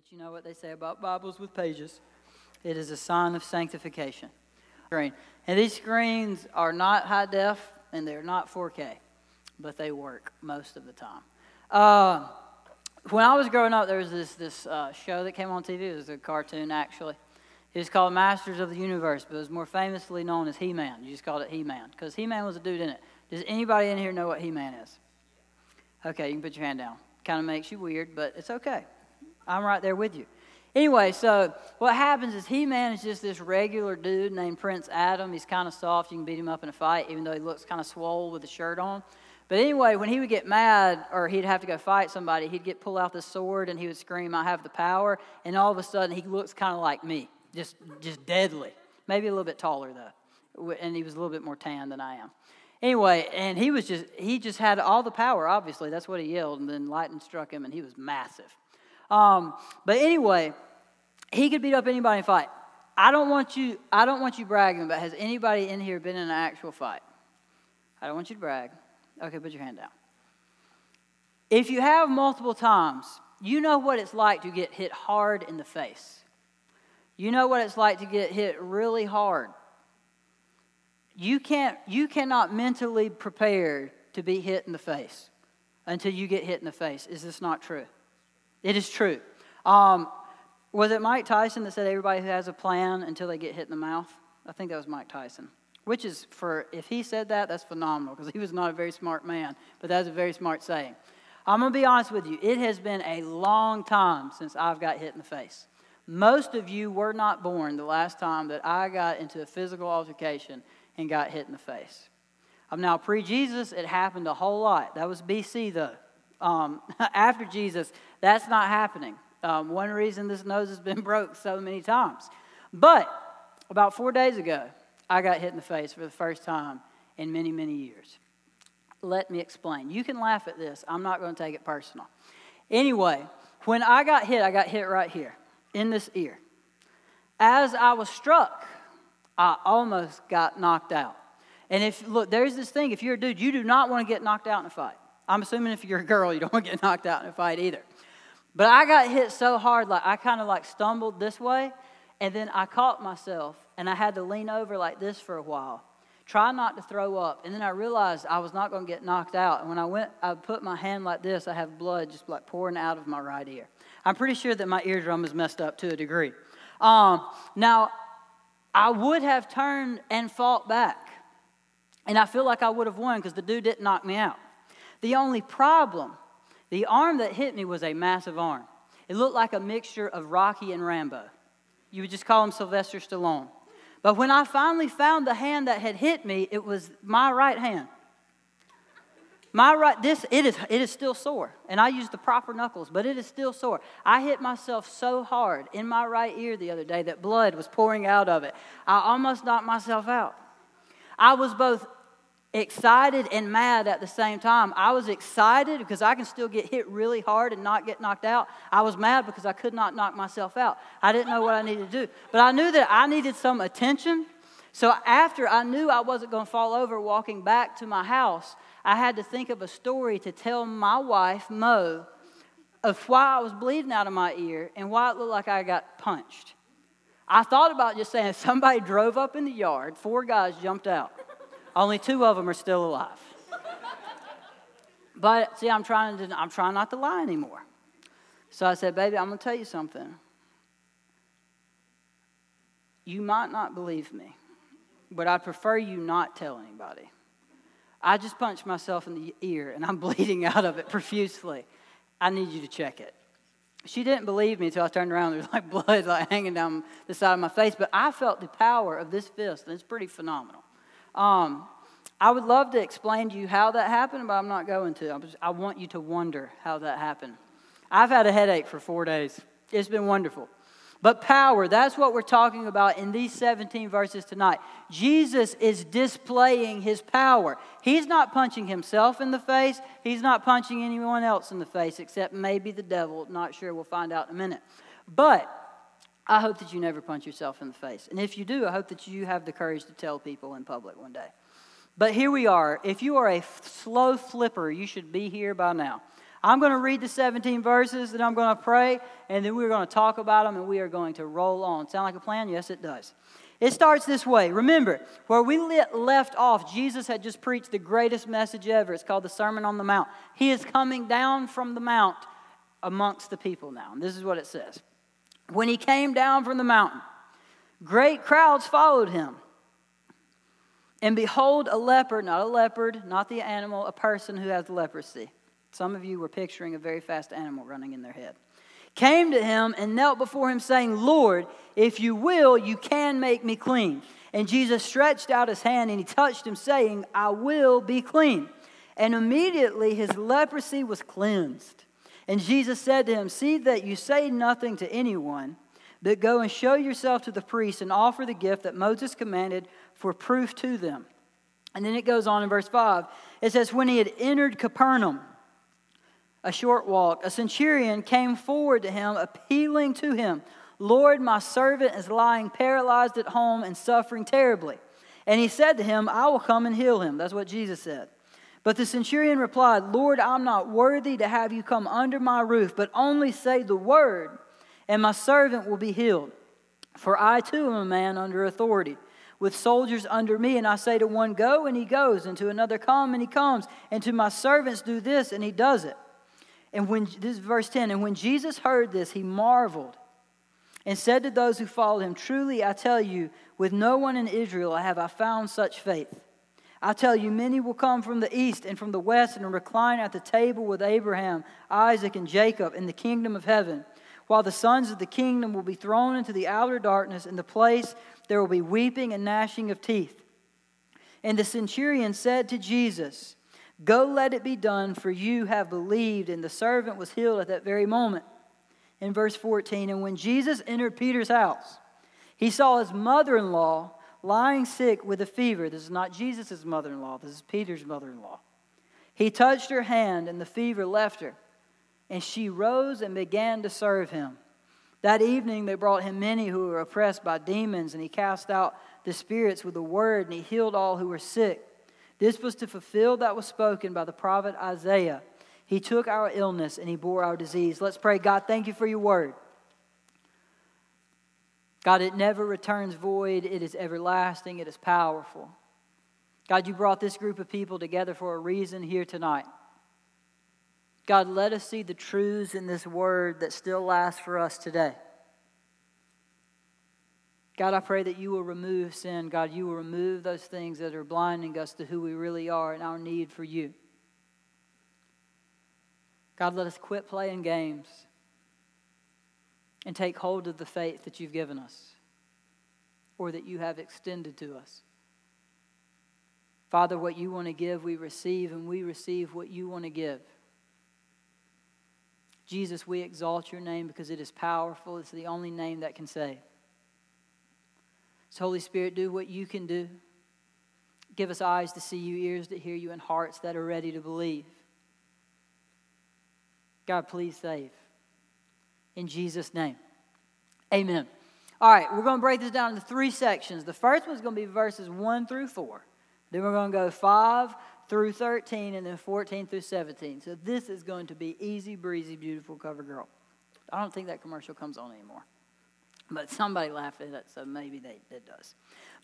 But you know what they say about Bibles with pages? It is a sign of sanctification. And these screens are not high def and they're not 4K, but they work most of the time. Uh, when I was growing up, there was this, this uh, show that came on TV. It was a cartoon, actually. It was called Masters of the Universe, but it was more famously known as He Man. You just called it He Man because He Man was a dude in it. Does anybody in here know what He Man is? Okay, you can put your hand down. Kind of makes you weird, but it's okay. I'm right there with you. Anyway, so what happens is He Man is this regular dude named Prince Adam. He's kind of soft. You can beat him up in a fight, even though he looks kind of swole with a shirt on. But anyway, when he would get mad or he'd have to go fight somebody, he'd get pull out the sword and he would scream, "I have the power!" And all of a sudden, he looks kind of like me, just just deadly. Maybe a little bit taller though, and he was a little bit more tan than I am. Anyway, and he was just he just had all the power. Obviously, that's what he yelled, and then lightning struck him, and he was massive. Um, but anyway, he could beat up anybody in a fight. I don't want you. I don't want you bragging. But has anybody in here been in an actual fight? I don't want you to brag. Okay, put your hand down. If you have multiple times, you know what it's like to get hit hard in the face. You know what it's like to get hit really hard. You can't. You cannot mentally prepare to be hit in the face until you get hit in the face. Is this not true? It is true. Um, was it Mike Tyson that said everybody who has a plan until they get hit in the mouth? I think that was Mike Tyson. Which is for, if he said that, that's phenomenal because he was not a very smart man, but that's a very smart saying. I'm going to be honest with you. It has been a long time since I've got hit in the face. Most of you were not born the last time that I got into a physical altercation and got hit in the face. I'm now pre Jesus, it happened a whole lot. That was BC though. Um, after Jesus, that's not happening. Um, one reason this nose has been broke so many times. But about four days ago, I got hit in the face for the first time in many, many years. Let me explain. You can laugh at this. I'm not going to take it personal. Anyway, when I got hit, I got hit right here in this ear. As I was struck, I almost got knocked out. And if, look, there's this thing if you're a dude, you do not want to get knocked out in a fight. I'm assuming if you're a girl, you don't want to get knocked out in a fight either. But I got hit so hard, like I kind of like stumbled this way, and then I caught myself, and I had to lean over like this for a while, try not to throw up. And then I realized I was not going to get knocked out. And when I went, I put my hand like this, I have blood just like pouring out of my right ear. I'm pretty sure that my eardrum is messed up to a degree. Um, now, I would have turned and fought back, and I feel like I would have won because the dude didn't knock me out. The only problem, the arm that hit me was a massive arm. It looked like a mixture of Rocky and Rambo. You would just call him Sylvester Stallone. But when I finally found the hand that had hit me, it was my right hand. My right, this, it is, it is still sore. And I used the proper knuckles, but it is still sore. I hit myself so hard in my right ear the other day that blood was pouring out of it. I almost knocked myself out. I was both excited and mad at the same time. I was excited because I can still get hit really hard and not get knocked out. I was mad because I could not knock myself out. I didn't know what I needed to do. But I knew that I needed some attention. So after I knew I wasn't going to fall over walking back to my house, I had to think of a story to tell my wife, Mo, of why I was bleeding out of my ear and why it looked like I got punched. I thought about just saying somebody drove up in the yard, four guys jumped out. Only two of them are still alive. But see, I'm trying to I'm trying not to lie anymore. So I said, baby, I'm gonna tell you something. You might not believe me, but I'd prefer you not tell anybody. I just punched myself in the ear and I'm bleeding out of it profusely. I need you to check it. She didn't believe me until I turned around. There was like blood like hanging down the side of my face, but I felt the power of this fist, and it's pretty phenomenal. Um, I would love to explain to you how that happened, but I'm not going to. I want you to wonder how that happened. I've had a headache for four days. It's been wonderful. But power, that's what we're talking about in these 17 verses tonight. Jesus is displaying his power. He's not punching himself in the face, he's not punching anyone else in the face, except maybe the devil. Not sure, we'll find out in a minute. But I hope that you never punch yourself in the face. And if you do, I hope that you have the courage to tell people in public one day. But here we are. If you are a slow flipper, you should be here by now. I'm going to read the 17 verses, then I'm going to pray, and then we're going to talk about them, and we are going to roll on. Sound like a plan? Yes, it does. It starts this way. Remember, where we left off, Jesus had just preached the greatest message ever. It's called the Sermon on the Mount. He is coming down from the mount amongst the people now. And this is what it says When he came down from the mountain, great crowds followed him. And behold, a leopard, not a leopard, not the animal, a person who has leprosy. Some of you were picturing a very fast animal running in their head. Came to him and knelt before him, saying, Lord, if you will, you can make me clean. And Jesus stretched out his hand and he touched him, saying, I will be clean. And immediately his leprosy was cleansed. And Jesus said to him, See that you say nothing to anyone, but go and show yourself to the priest and offer the gift that Moses commanded for proof to them. And then it goes on in verse 5. It says, When he had entered Capernaum, a short walk, a centurion came forward to him, appealing to him, Lord, my servant is lying paralyzed at home and suffering terribly. And he said to him, I will come and heal him. That's what Jesus said. But the centurion replied, Lord, I'm not worthy to have you come under my roof, but only say the word, and my servant will be healed. For I too am a man under authority with soldiers under me, and I say to one, Go, and he goes, and to another, Come, and he comes, and to my servants, Do this, and he does it. And when, this is verse 10, and when Jesus heard this, he marveled and said to those who followed him, Truly I tell you, with no one in Israel have I found such faith. I tell you, many will come from the east and from the west and recline at the table with Abraham, Isaac, and Jacob in the kingdom of heaven, while the sons of the kingdom will be thrown into the outer darkness, in the place there will be weeping and gnashing of teeth. And the centurion said to Jesus, Go let it be done, for you have believed. And the servant was healed at that very moment. In verse 14, and when Jesus entered Peter's house, he saw his mother in law lying sick with a fever. This is not Jesus' mother in law, this is Peter's mother in law. He touched her hand, and the fever left her. And she rose and began to serve him. That evening they brought him many who were oppressed by demons, and he cast out the spirits with a word, and he healed all who were sick. This was to fulfill that was spoken by the prophet Isaiah. He took our illness and he bore our disease. Let's pray. God, thank you for your word. God, it never returns void. It is everlasting. It is powerful. God, you brought this group of people together for a reason here tonight. God, let us see the truths in this word that still lasts for us today. God, I pray that you will remove sin. God, you will remove those things that are blinding us to who we really are and our need for you. God, let us quit playing games and take hold of the faith that you've given us or that you have extended to us. Father, what you want to give, we receive, and we receive what you want to give. Jesus, we exalt your name because it is powerful. It's the only name that can save. So, Holy Spirit, do what you can do. Give us eyes to see you, ears to hear you, and hearts that are ready to believe. God, please save in Jesus' name. Amen. All right, we're going to break this down into three sections. The first one's going to be verses 1 through 4. Then we're going to go 5 through 13 and then 14 through 17. So this is going to be easy breezy, beautiful cover girl. I don't think that commercial comes on anymore. But somebody laughed at it, so maybe they, it does.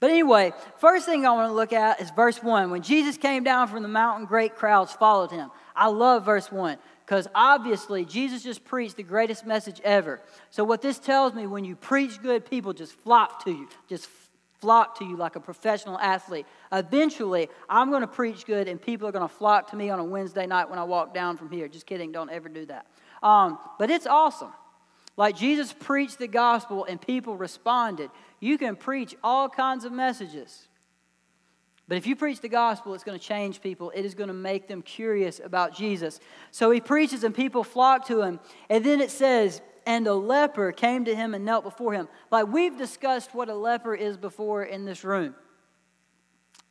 But anyway, first thing I want to look at is verse 1. When Jesus came down from the mountain, great crowds followed him. I love verse 1 because obviously Jesus just preached the greatest message ever. So, what this tells me, when you preach good, people just flock to you, just flock to you like a professional athlete. Eventually, I'm going to preach good, and people are going to flock to me on a Wednesday night when I walk down from here. Just kidding, don't ever do that. Um, but it's awesome. Like Jesus preached the gospel and people responded. You can preach all kinds of messages. But if you preach the gospel, it's going to change people. It is going to make them curious about Jesus. So he preaches and people flock to him. And then it says, and a leper came to him and knelt before him. Like we've discussed what a leper is before in this room.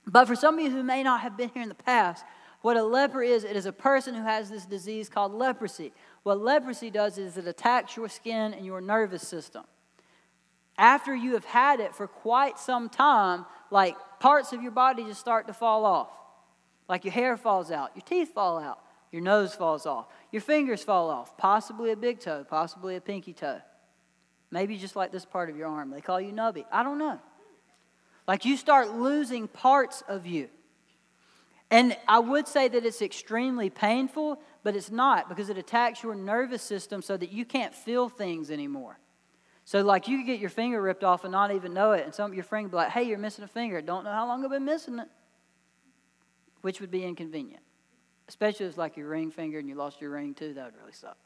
But for some of you who may not have been here in the past, what a leper is, it is a person who has this disease called leprosy. What leprosy does is it attacks your skin and your nervous system. After you have had it for quite some time, like parts of your body just start to fall off. Like your hair falls out, your teeth fall out, Your nose falls off. Your fingers fall off, possibly a big toe, possibly a pinky toe. Maybe just like this part of your arm. They call you nubby. I don't know. Like you start losing parts of you. And I would say that it's extremely painful, but it's not because it attacks your nervous system so that you can't feel things anymore. So, like, you could get your finger ripped off and not even know it, and some of your friends be like, hey, you're missing a finger. Don't know how long I've been missing it, which would be inconvenient. Especially if it's like your ring finger and you lost your ring too, that would really suck.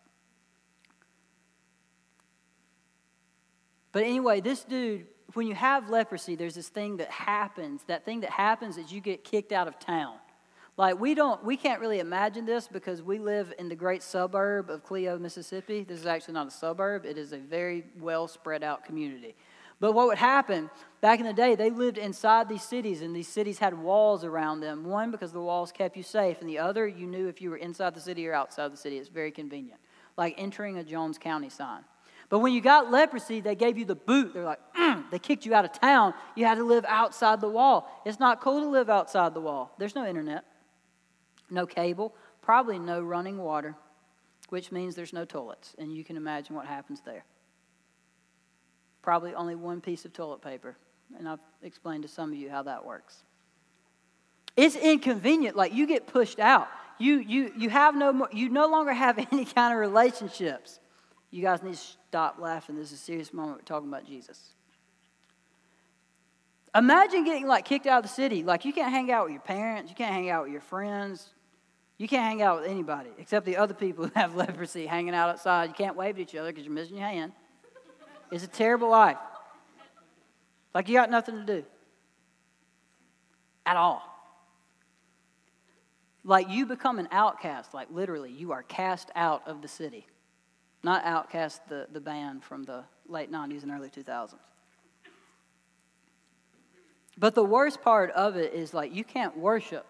But anyway, this dude, when you have leprosy, there's this thing that happens. That thing that happens is you get kicked out of town. Like we don't, we can't really imagine this because we live in the great suburb of Clio, Mississippi. This is actually not a suburb; it is a very well spread out community. But what would happen back in the day? They lived inside these cities, and these cities had walls around them. One because the walls kept you safe, and the other you knew if you were inside the city or outside the city. It's very convenient, like entering a Jones County sign. But when you got leprosy, they gave you the boot. They're like, mm, they kicked you out of town. You had to live outside the wall. It's not cool to live outside the wall. There's no internet no cable, probably no running water, which means there's no toilets. And you can imagine what happens there. Probably only one piece of toilet paper. And I've explained to some of you how that works. It's inconvenient. Like you get pushed out. You, you, you, have no more, you no longer have any kind of relationships. You guys need to stop laughing. This is a serious moment. We're talking about Jesus. Imagine getting like kicked out of the city. Like you can't hang out with your parents, you can't hang out with your friends, you can't hang out with anybody except the other people who have leprosy hanging out outside. You can't wave at each other because you're missing your hand. It's a terrible life. Like you got nothing to do at all. Like you become an outcast, like literally, you are cast out of the city. Not OutKast the, the band from the late 90s and early 2000s. But the worst part of it is like you can't worship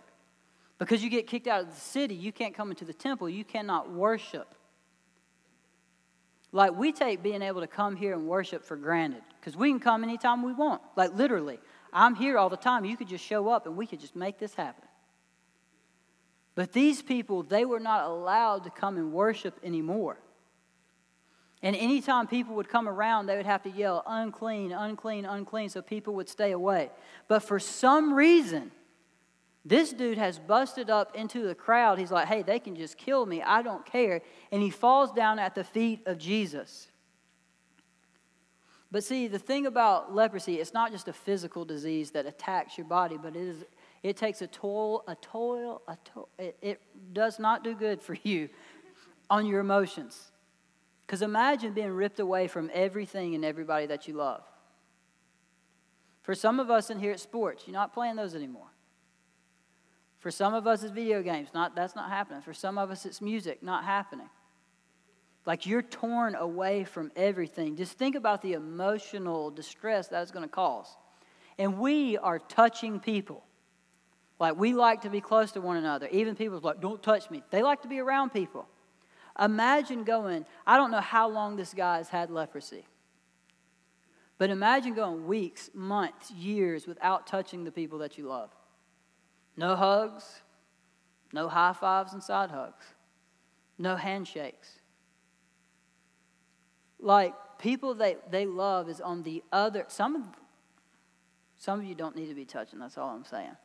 because you get kicked out of the city, you can't come into the temple, you cannot worship. Like we take being able to come here and worship for granted because we can come anytime we want. Like literally, I'm here all the time. You could just show up and we could just make this happen. But these people, they were not allowed to come and worship anymore. And anytime people would come around, they would have to yell, unclean, unclean, unclean, so people would stay away. But for some reason, this dude has busted up into the crowd. He's like, hey, they can just kill me. I don't care. And he falls down at the feet of Jesus. But see, the thing about leprosy, it's not just a physical disease that attacks your body, but it is it takes a toil, a toil, a toil. It, it does not do good for you on your emotions. Because imagine being ripped away from everything and everybody that you love. For some of us in here at sports, you're not playing those anymore. For some of us, it's video games. Not, that's not happening. For some of us, it's music. Not happening. Like you're torn away from everything. Just think about the emotional distress that's going to cause. And we are touching people. Like we like to be close to one another. Even people like, don't touch me. They like to be around people. Imagine going, I don't know how long this guy has had leprosy. But imagine going weeks, months, years without touching the people that you love. No hugs, no high fives and side hugs, no handshakes. Like people that they love is on the other some of some of you don't need to be touching, that's all I'm saying.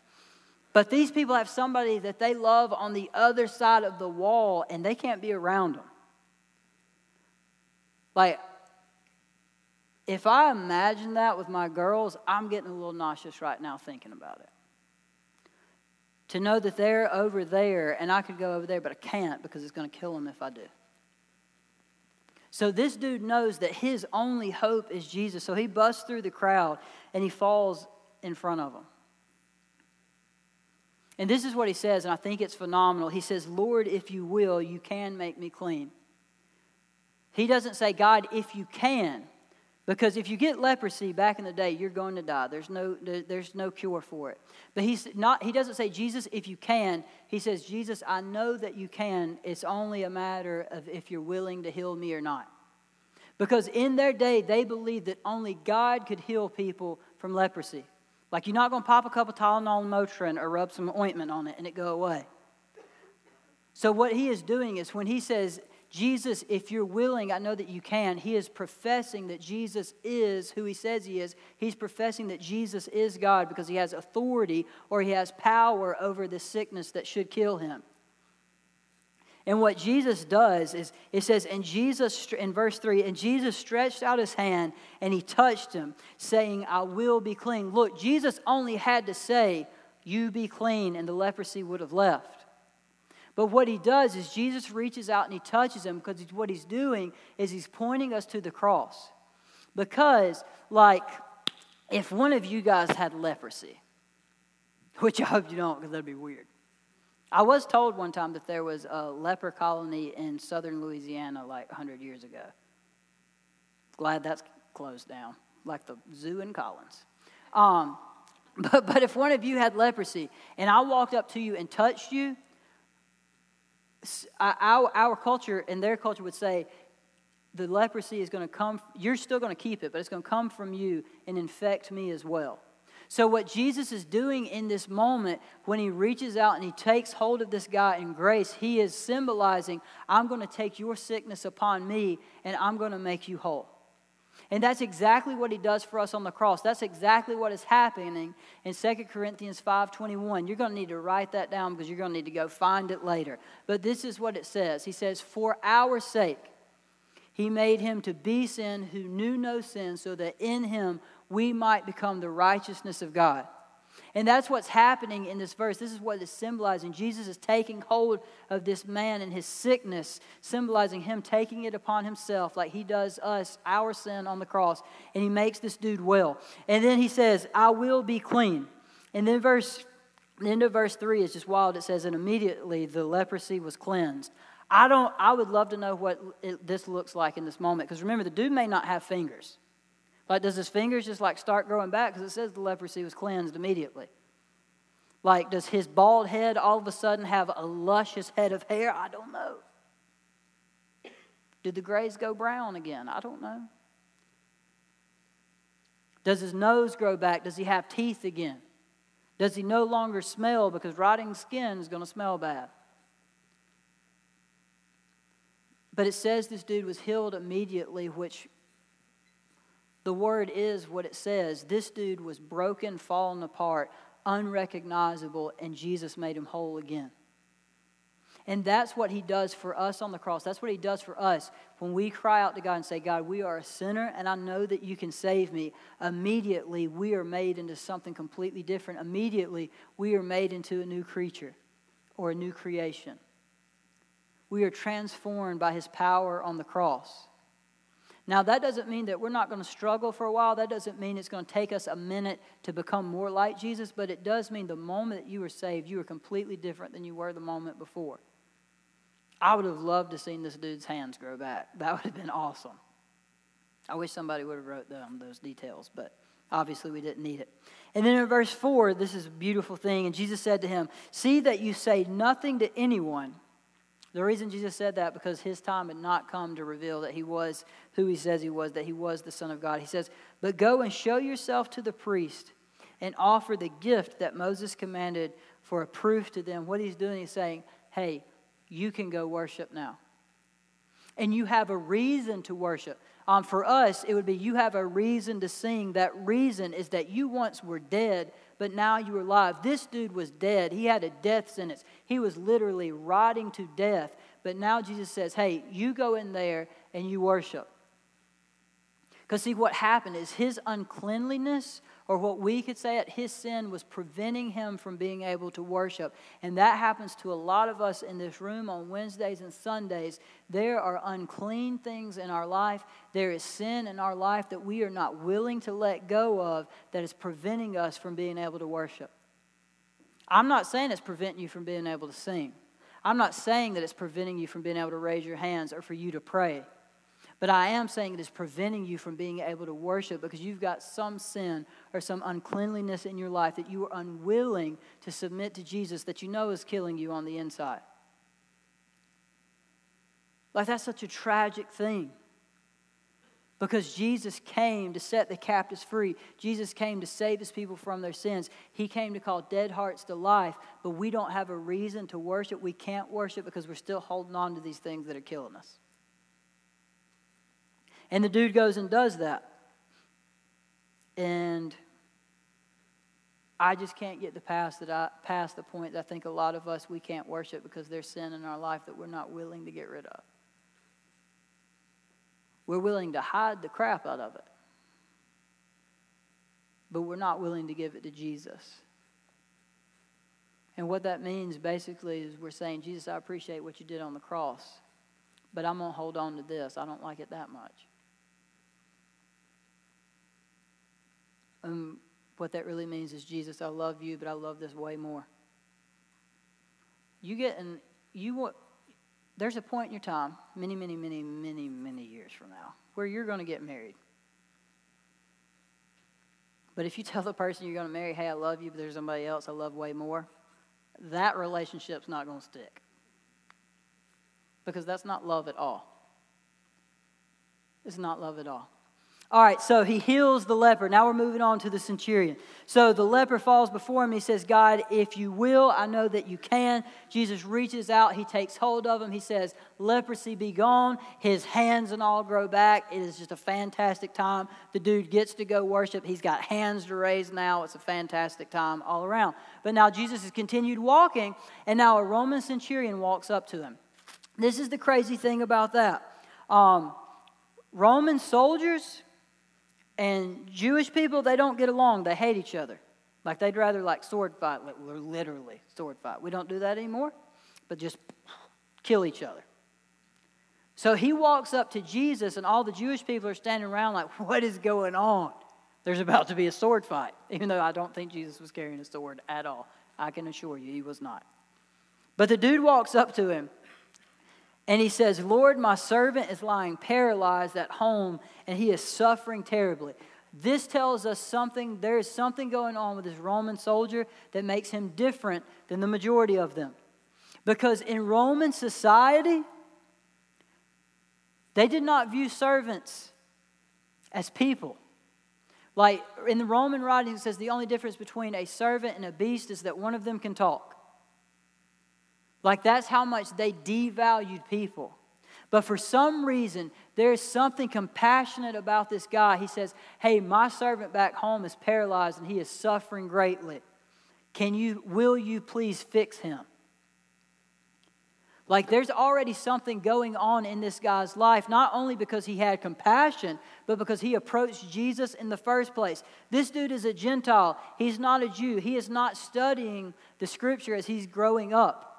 But these people have somebody that they love on the other side of the wall and they can't be around them. Like, if I imagine that with my girls, I'm getting a little nauseous right now thinking about it. To know that they're over there and I could go over there, but I can't because it's going to kill them if I do. So this dude knows that his only hope is Jesus. So he busts through the crowd and he falls in front of them. And this is what he says, and I think it's phenomenal. He says, Lord, if you will, you can make me clean. He doesn't say, God, if you can. Because if you get leprosy back in the day, you're going to die. There's no, there's no cure for it. But he's not, he doesn't say, Jesus, if you can. He says, Jesus, I know that you can. It's only a matter of if you're willing to heal me or not. Because in their day, they believed that only God could heal people from leprosy. Like you're not going to pop a couple Tylenol and Motrin or rub some ointment on it and it go away. So, what he is doing is when he says, Jesus, if you're willing, I know that you can, he is professing that Jesus is who he says he is. He's professing that Jesus is God because he has authority or he has power over the sickness that should kill him. And what Jesus does is, it says, and Jesus, in verse 3, and Jesus stretched out his hand and he touched him, saying, I will be clean. Look, Jesus only had to say, You be clean, and the leprosy would have left. But what he does is Jesus reaches out and he touches him because what he's doing is he's pointing us to the cross. Because, like, if one of you guys had leprosy, which I hope you don't because that'd be weird. I was told one time that there was a leper colony in southern Louisiana like 100 years ago. Glad that's closed down, like the zoo in Collins. Um, but, but if one of you had leprosy and I walked up to you and touched you, Uh, our, our culture and their culture would say the leprosy is going to come, you're still going to keep it, but it's going to come from you and infect me as well. So, what Jesus is doing in this moment, when he reaches out and he takes hold of this guy in grace, he is symbolizing, I'm going to take your sickness upon me and I'm going to make you whole. And that's exactly what he does for us on the cross. That's exactly what is happening in 2 Corinthians 5:21. You're going to need to write that down because you're going to need to go find it later. But this is what it says. He says, "For our sake he made him to be sin who knew no sin so that in him we might become the righteousness of God. And that's what's happening in this verse. This is what is symbolizing. Jesus is taking hold of this man and his sickness, symbolizing him taking it upon himself, like he does us, our sin on the cross. And he makes this dude well. And then he says, I will be clean. And then verse the end of verse 3 is just wild. It says, And immediately the leprosy was cleansed. I don't I would love to know what it, this looks like in this moment. Because remember, the dude may not have fingers. Like, does his fingers just like start growing back? Because it says the leprosy was cleansed immediately. Like, does his bald head all of a sudden have a luscious head of hair? I don't know. Did the grays go brown again? I don't know. Does his nose grow back? Does he have teeth again? Does he no longer smell because rotting skin is going to smell bad? But it says this dude was healed immediately, which the word is what it says. This dude was broken, fallen apart, unrecognizable, and Jesus made him whole again. And that's what he does for us on the cross. That's what he does for us when we cry out to God and say, God, we are a sinner and I know that you can save me. Immediately, we are made into something completely different. Immediately, we are made into a new creature or a new creation. We are transformed by his power on the cross. Now, that doesn't mean that we're not going to struggle for a while. That doesn't mean it's going to take us a minute to become more like Jesus, but it does mean the moment that you were saved, you were completely different than you were the moment before. I would have loved to seen this dude's hands grow back. That would have been awesome. I wish somebody would have wrote down those details, but obviously we didn't need it. And then in verse 4, this is a beautiful thing. And Jesus said to him, See that you say nothing to anyone the reason Jesus said that because his time had not come to reveal that he was who he says he was, that he was the Son of God. He says, But go and show yourself to the priest and offer the gift that Moses commanded for a proof to them. What he's doing, he's saying, Hey, you can go worship now. And you have a reason to worship. Um, for us, it would be you have a reason to sing. That reason is that you once were dead, but now you are alive. This dude was dead. He had a death sentence. He was literally rotting to death. But now Jesus says, hey, you go in there and you worship. Because, see, what happened is his uncleanliness, or what we could say at his sin, was preventing him from being able to worship. And that happens to a lot of us in this room on Wednesdays and Sundays. There are unclean things in our life, there is sin in our life that we are not willing to let go of that is preventing us from being able to worship. I'm not saying it's preventing you from being able to sing. I'm not saying that it's preventing you from being able to raise your hands or for you to pray. But I am saying it is preventing you from being able to worship because you've got some sin or some uncleanliness in your life that you are unwilling to submit to Jesus that you know is killing you on the inside. Like, that's such a tragic thing. because Jesus came to set the captives free. Jesus came to save his people from their sins. He came to call dead hearts to life, but we don't have a reason to worship. We can't worship because we're still holding on to these things that are killing us. And the dude goes and does that. And I just can't get the past that I past the point that I think a lot of us we can't worship because there's sin in our life that we're not willing to get rid of. We're willing to hide the crap out of it. But we're not willing to give it to Jesus. And what that means basically is we're saying, Jesus, I appreciate what you did on the cross, but I'm going to hold on to this. I don't like it that much. And what that really means is, Jesus, I love you, but I love this way more. You get and you want there's a point in your time, many, many, many, many, many years from now, where you're going to get married. But if you tell the person you're going to marry, hey, I love you, but there's somebody else I love way more, that relationship's not going to stick. Because that's not love at all. It's not love at all. All right, so he heals the leper. Now we're moving on to the centurion. So the leper falls before him. He says, God, if you will, I know that you can. Jesus reaches out. He takes hold of him. He says, Leprosy be gone. His hands and all grow back. It is just a fantastic time. The dude gets to go worship. He's got hands to raise now. It's a fantastic time all around. But now Jesus has continued walking, and now a Roman centurion walks up to him. This is the crazy thing about that. Um, Roman soldiers and Jewish people, they don't get along. They hate each other. Like they'd rather like sword fight, literally sword fight. We don't do that anymore, but just kill each other. So he walks up to Jesus, and all the Jewish people are standing around like, what is going on? There's about to be a sword fight, even though I don't think Jesus was carrying a sword at all. I can assure you, he was not. But the dude walks up to him and he says, Lord, my servant is lying paralyzed at home and he is suffering terribly. This tells us something, there is something going on with this Roman soldier that makes him different than the majority of them. Because in Roman society, they did not view servants as people. Like in the Roman writings, it says the only difference between a servant and a beast is that one of them can talk. Like that's how much they devalued people. But for some reason, there's something compassionate about this guy. He says, Hey, my servant back home is paralyzed and he is suffering greatly. Can you, will you please fix him? Like there's already something going on in this guy's life, not only because he had compassion, but because he approached Jesus in the first place. This dude is a Gentile, he's not a Jew. He is not studying the scripture as he's growing up.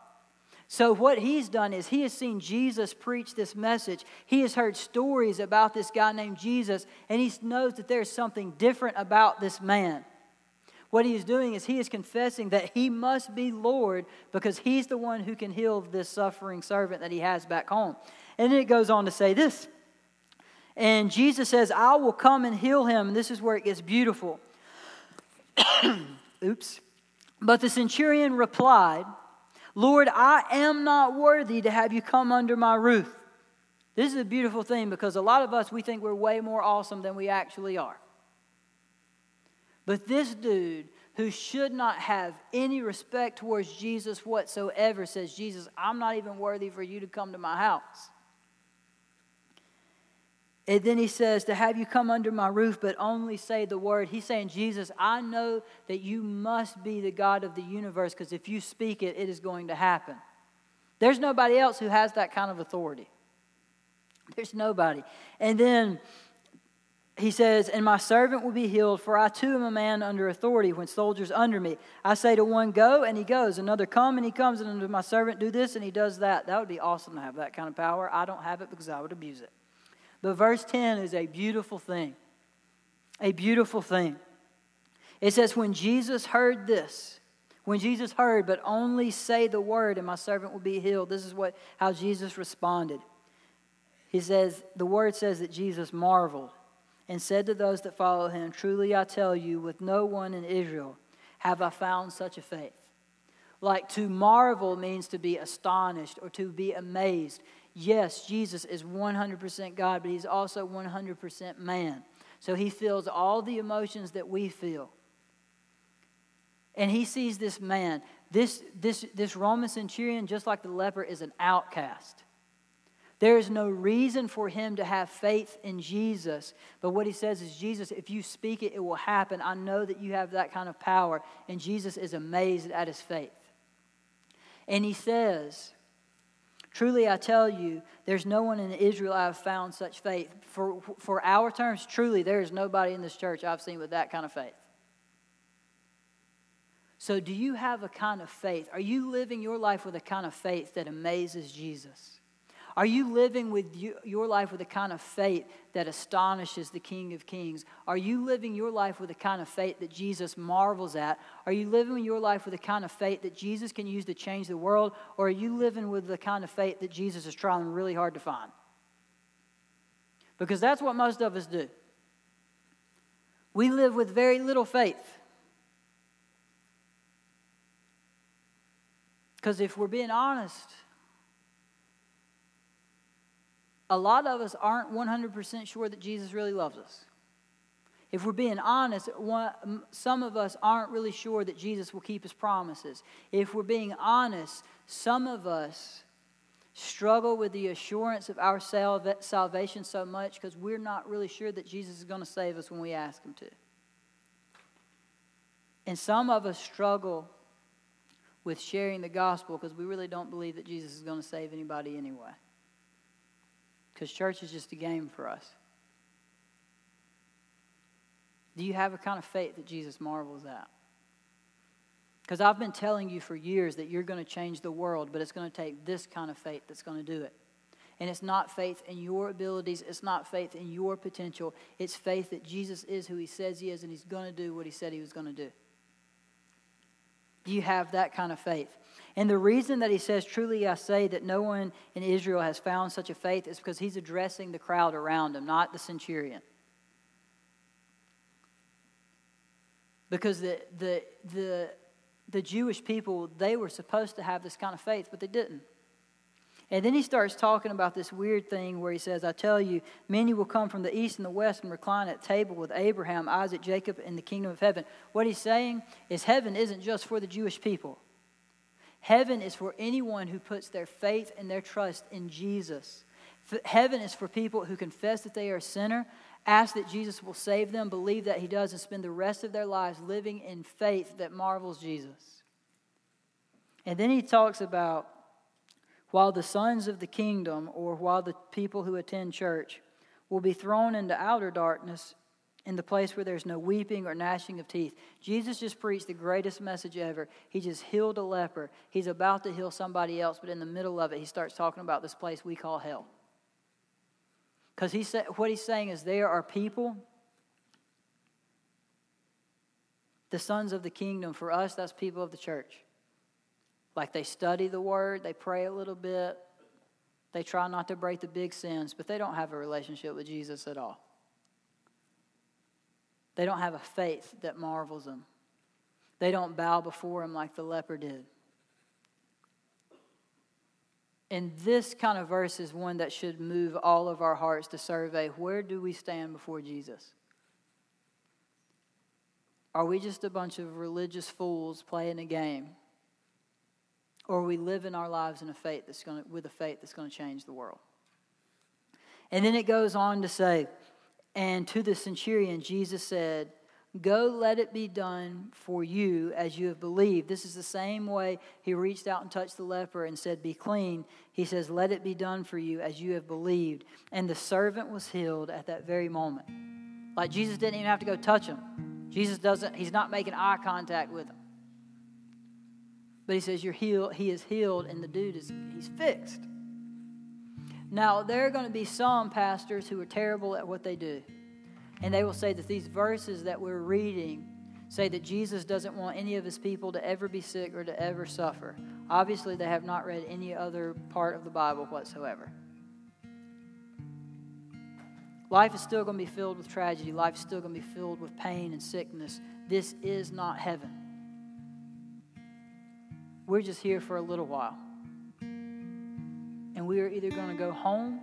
So, what he's done is he has seen Jesus preach this message. He has heard stories about this guy named Jesus, and he knows that there's something different about this man. What he is doing is he is confessing that he must be Lord because he's the one who can heal this suffering servant that he has back home. And then it goes on to say this. And Jesus says, I will come and heal him. And this is where it gets beautiful. Oops. But the centurion replied, Lord, I am not worthy to have you come under my roof. This is a beautiful thing because a lot of us, we think we're way more awesome than we actually are. But this dude, who should not have any respect towards Jesus whatsoever, says, Jesus, I'm not even worthy for you to come to my house. And then he says, To have you come under my roof, but only say the word. He's saying, Jesus, I know that you must be the God of the universe because if you speak it, it is going to happen. There's nobody else who has that kind of authority. There's nobody. And then he says, And my servant will be healed, for I too am a man under authority when soldiers under me. I say to one, Go, and he goes. Another, Come, and he comes. And my servant, Do this, and he does that. That would be awesome to have that kind of power. I don't have it because I would abuse it. But verse 10 is a beautiful thing. A beautiful thing. It says, When Jesus heard this, when Jesus heard, but only say the word, and my servant will be healed. This is what how Jesus responded. He says, the word says that Jesus marveled and said to those that follow him, Truly I tell you, with no one in Israel have I found such a faith. Like to marvel means to be astonished or to be amazed. Yes, Jesus is 100% God, but he's also 100% man. So he feels all the emotions that we feel. And he sees this man, this, this, this Roman centurion, just like the leper, is an outcast. There is no reason for him to have faith in Jesus. But what he says is, Jesus, if you speak it, it will happen. I know that you have that kind of power. And Jesus is amazed at his faith. And he says, Truly I tell you, there's no one in Israel I have found such faith. For, for our terms, truly, there is nobody in this church I've seen with that kind of faith. So, do you have a kind of faith? Are you living your life with a kind of faith that amazes Jesus? Are you living with you, your life with a kind of faith that astonishes the King of Kings? Are you living your life with a kind of faith that Jesus marvels at? Are you living your life with a kind of faith that Jesus can use to change the world? Or are you living with the kind of faith that Jesus is trying really hard to find? Because that's what most of us do. We live with very little faith. Because if we're being honest, a lot of us aren't 100% sure that Jesus really loves us. If we're being honest, one, some of us aren't really sure that Jesus will keep his promises. If we're being honest, some of us struggle with the assurance of our salvation so much because we're not really sure that Jesus is going to save us when we ask him to. And some of us struggle with sharing the gospel because we really don't believe that Jesus is going to save anybody anyway because church is just a game for us. Do you have a kind of faith that Jesus marvels at? Because I've been telling you for years that you're going to change the world, but it's going to take this kind of faith that's going to do it. And it's not faith in your abilities, it's not faith in your potential. It's faith that Jesus is who he says he is and he's going to do what he said he was going to do. Do you have that kind of faith? And the reason that he says, Truly I say that no one in Israel has found such a faith is because he's addressing the crowd around him, not the centurion. Because the, the, the, the Jewish people, they were supposed to have this kind of faith, but they didn't. And then he starts talking about this weird thing where he says, I tell you, many will come from the east and the west and recline at table with Abraham, Isaac, Jacob in the kingdom of heaven. What he's saying is heaven isn't just for the Jewish people. Heaven is for anyone who puts their faith and their trust in Jesus. Heaven is for people who confess that they are a sinner, ask that Jesus will save them, believe that he does, and spend the rest of their lives living in faith that marvels Jesus. And then he talks about while the sons of the kingdom, or while the people who attend church, will be thrown into outer darkness in the place where there's no weeping or gnashing of teeth. Jesus just preached the greatest message ever. He just healed a leper. He's about to heal somebody else, but in the middle of it, he starts talking about this place we call hell. Because he said, what he's saying is there are people, the sons of the kingdom. For us, that's people of the church. Like they study the word, they pray a little bit, they try not to break the big sins, but they don't have a relationship with Jesus at all. They don't have a faith that marvels them. They don't bow before him like the leper did. And this kind of verse is one that should move all of our hearts to survey where do we stand before Jesus? Are we just a bunch of religious fools playing a game? Or are we living our lives in a faith that's going to, with a faith that's going to change the world? And then it goes on to say, and to the centurion, Jesus said, Go, let it be done for you as you have believed. This is the same way he reached out and touched the leper and said, Be clean. He says, Let it be done for you as you have believed. And the servant was healed at that very moment. Like Jesus didn't even have to go touch him. Jesus doesn't, he's not making eye contact with him. But he says, You're healed, he is healed, and the dude is he's fixed. Now, there are going to be some pastors who are terrible at what they do. And they will say that these verses that we're reading say that Jesus doesn't want any of his people to ever be sick or to ever suffer. Obviously, they have not read any other part of the Bible whatsoever. Life is still going to be filled with tragedy. Life is still going to be filled with pain and sickness. This is not heaven. We're just here for a little while. And we are either going to go home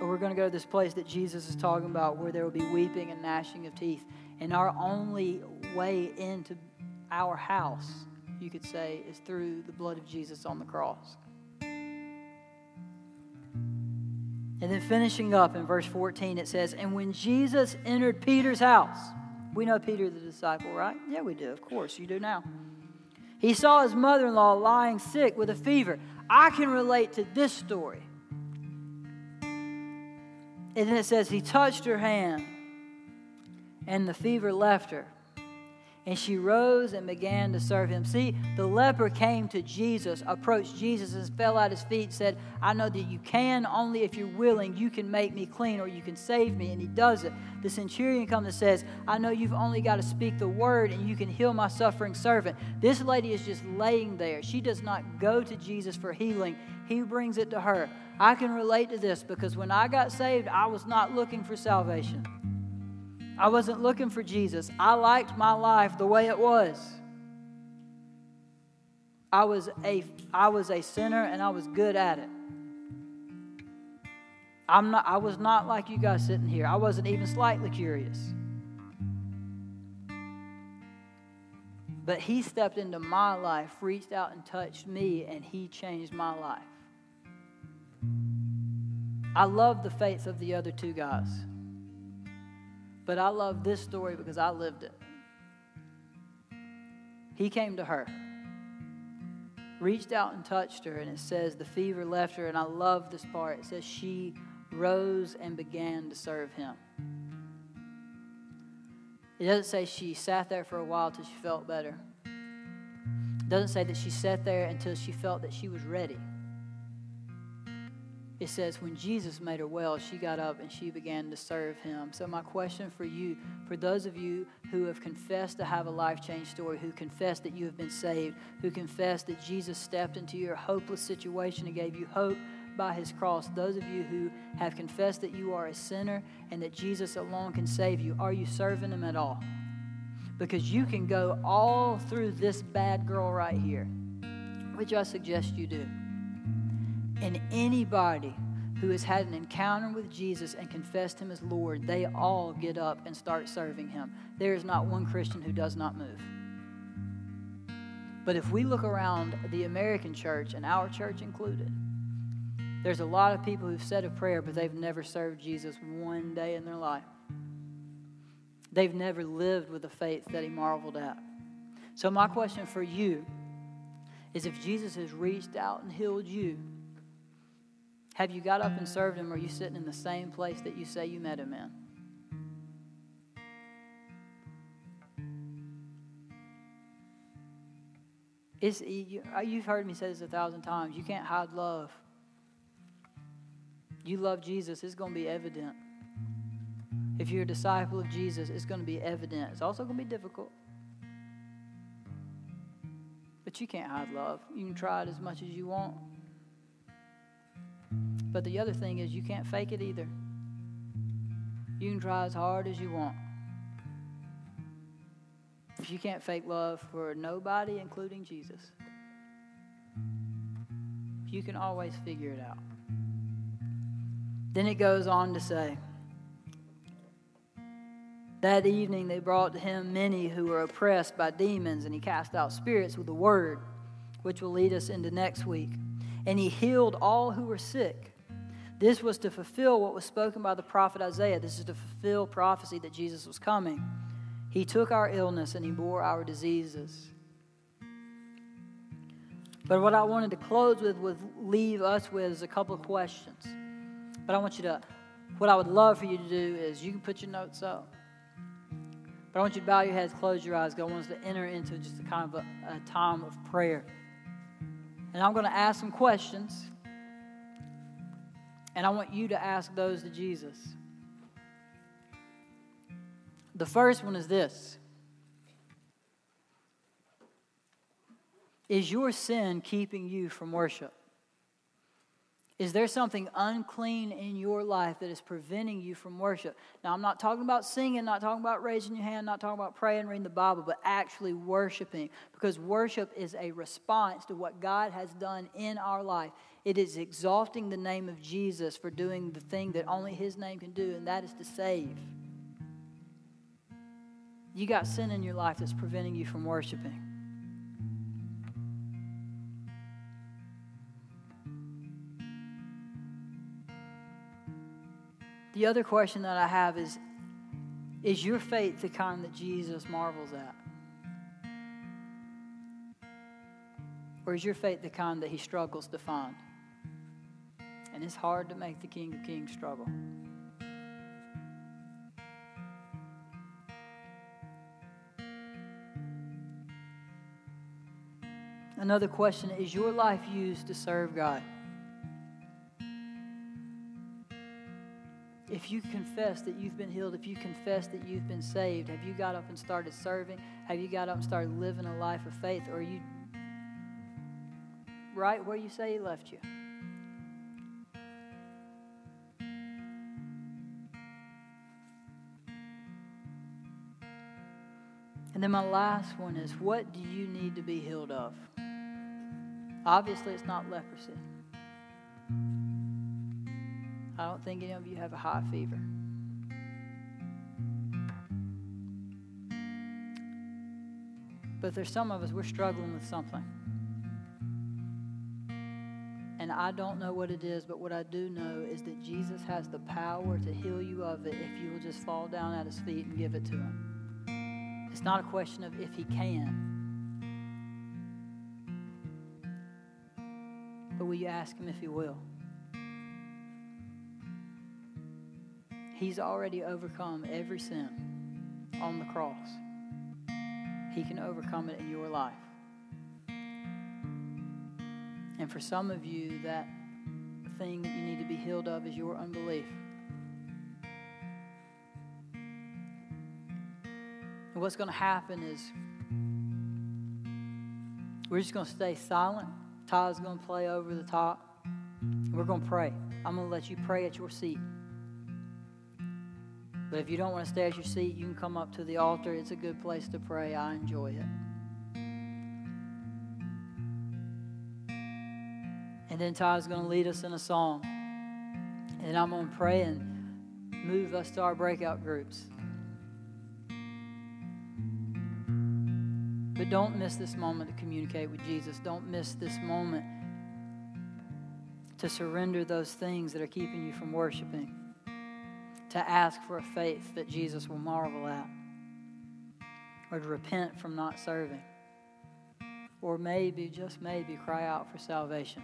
or we're going to go to this place that Jesus is talking about where there will be weeping and gnashing of teeth. And our only way into our house, you could say, is through the blood of Jesus on the cross. And then finishing up in verse 14, it says, And when Jesus entered Peter's house, we know Peter the disciple, right? Yeah, we do. Of course, you do now. He saw his mother in law lying sick with a fever. I can relate to this story. And then it says, He touched her hand, and the fever left her. And she rose and began to serve him. See, the leper came to Jesus, approached Jesus, and fell at his feet, said, I know that you can, only if you're willing, you can make me clean or you can save me. And he does it. The centurion comes and says, I know you've only got to speak the word and you can heal my suffering servant. This lady is just laying there. She does not go to Jesus for healing, he brings it to her. I can relate to this because when I got saved, I was not looking for salvation. I wasn't looking for Jesus. I liked my life the way it was. I was a, I was a sinner and I was good at it. I'm not, I was not like you guys sitting here. I wasn't even slightly curious. But he stepped into my life, reached out and touched me, and he changed my life. I love the faith of the other two guys. But I love this story because I lived it. He came to her, reached out and touched her, and it says the fever left her. And I love this part. It says she rose and began to serve him. It doesn't say she sat there for a while till she felt better. It doesn't say that she sat there until she felt that she was ready it says when Jesus made her well, she got up and she began to serve him. So, my question for you, for those of you who have confessed to have a life change story, who confess that you have been saved, who confess that Jesus stepped into your hopeless situation and gave you hope by his cross, those of you who have confessed that you are a sinner and that Jesus alone can save you, are you serving him at all? Because you can go all through this bad girl right here, which I suggest you do. And anybody who has had an encounter with Jesus and confessed him as Lord, they all get up and start serving him. There is not one Christian who does not move. But if we look around the American church, and our church included, there's a lot of people who've said a prayer, but they've never served Jesus one day in their life. They've never lived with the faith that he marveled at. So, my question for you is if Jesus has reached out and healed you, have you got up and served him, or are you sitting in the same place that you say you met him in? It's, uh, you've heard me say this a thousand times. You can't hide love. You love Jesus, it's going to be evident. If you're a disciple of Jesus, it's going to be evident. It's also going to be difficult. But you can't hide love. You can try it as much as you want. But the other thing is, you can't fake it either. You can try as hard as you want. If you can't fake love for nobody, including Jesus, you can always figure it out. Then it goes on to say, that evening they brought to him many who were oppressed by demons, and he cast out spirits with a word, which will lead us into next week. And he healed all who were sick this was to fulfill what was spoken by the prophet Isaiah. This is to fulfill prophecy that Jesus was coming. He took our illness and he bore our diseases. But what I wanted to close with, would leave us with, is a couple of questions. But I want you to, what I would love for you to do is you can put your notes up. But I want you to bow your heads, close your eyes. God wants to enter into just a kind of a, a time of prayer. And I'm going to ask some questions. And I want you to ask those to Jesus. The first one is this Is your sin keeping you from worship? Is there something unclean in your life that is preventing you from worship? Now, I'm not talking about singing, not talking about raising your hand, not talking about praying, reading the Bible, but actually worshiping. Because worship is a response to what God has done in our life. It is exalting the name of Jesus for doing the thing that only His name can do, and that is to save. You got sin in your life that's preventing you from worshiping. The other question that I have is Is your faith the kind that Jesus marvels at? Or is your faith the kind that he struggles to find? And it's hard to make the King of Kings struggle. Another question is your life used to serve God? If you confess that you've been healed, if you confess that you've been saved, have you got up and started serving? Have you got up and started living a life of faith? Or are you right where you say He left you? And then my last one is what do you need to be healed of? Obviously, it's not leprosy. I don't think any of you have a high fever. But there's some of us, we're struggling with something. And I don't know what it is, but what I do know is that Jesus has the power to heal you of it if you will just fall down at his feet and give it to him. It's not a question of if he can. But will you ask him if he will? He's already overcome every sin on the cross. He can overcome it in your life. And for some of you, that thing that you need to be healed of is your unbelief. And what's going to happen is we're just going to stay silent. Todd's going to play over the top. We're going to pray. I'm going to let you pray at your seat. But if you don't want to stay at your seat, you can come up to the altar. It's a good place to pray. I enjoy it. And then Todd's going to lead us in a song. And I'm going to pray and move us to our breakout groups. But don't miss this moment to communicate with Jesus. Don't miss this moment to surrender those things that are keeping you from worshiping to ask for a faith that Jesus will marvel at, or to repent from not serving, or maybe, just maybe, cry out for salvation.